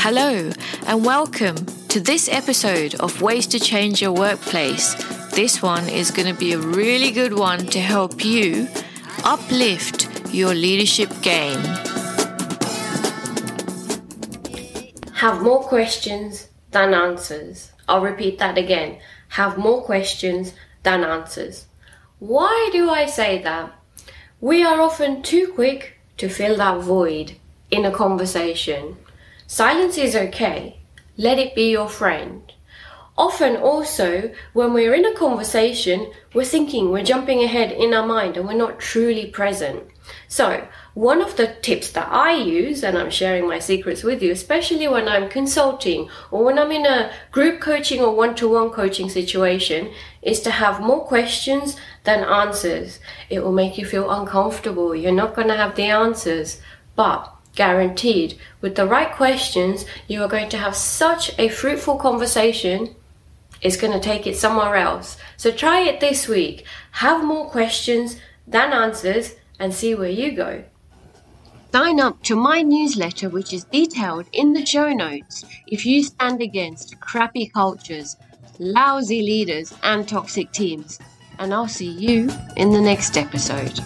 Hello, and welcome to this episode of Ways to Change Your Workplace. This one is going to be a really good one to help you uplift your leadership game. Have more questions than answers. I'll repeat that again. Have more questions than answers. Why do I say that? We are often too quick to fill that void in a conversation. Silence is okay. Let it be your friend. Often, also, when we're in a conversation, we're thinking, we're jumping ahead in our mind, and we're not truly present. So, one of the tips that I use, and I'm sharing my secrets with you, especially when I'm consulting or when I'm in a group coaching or one to one coaching situation, is to have more questions than answers. It will make you feel uncomfortable. You're not going to have the answers, but guaranteed, with the right questions, you are going to have such a fruitful conversation it's going to take it somewhere else. So try it this week. Have more questions than answers and see where you go. Sign up to my newsletter, which is detailed in the show notes, if you stand against crappy cultures, lousy leaders, and toxic teams. And I'll see you in the next episode.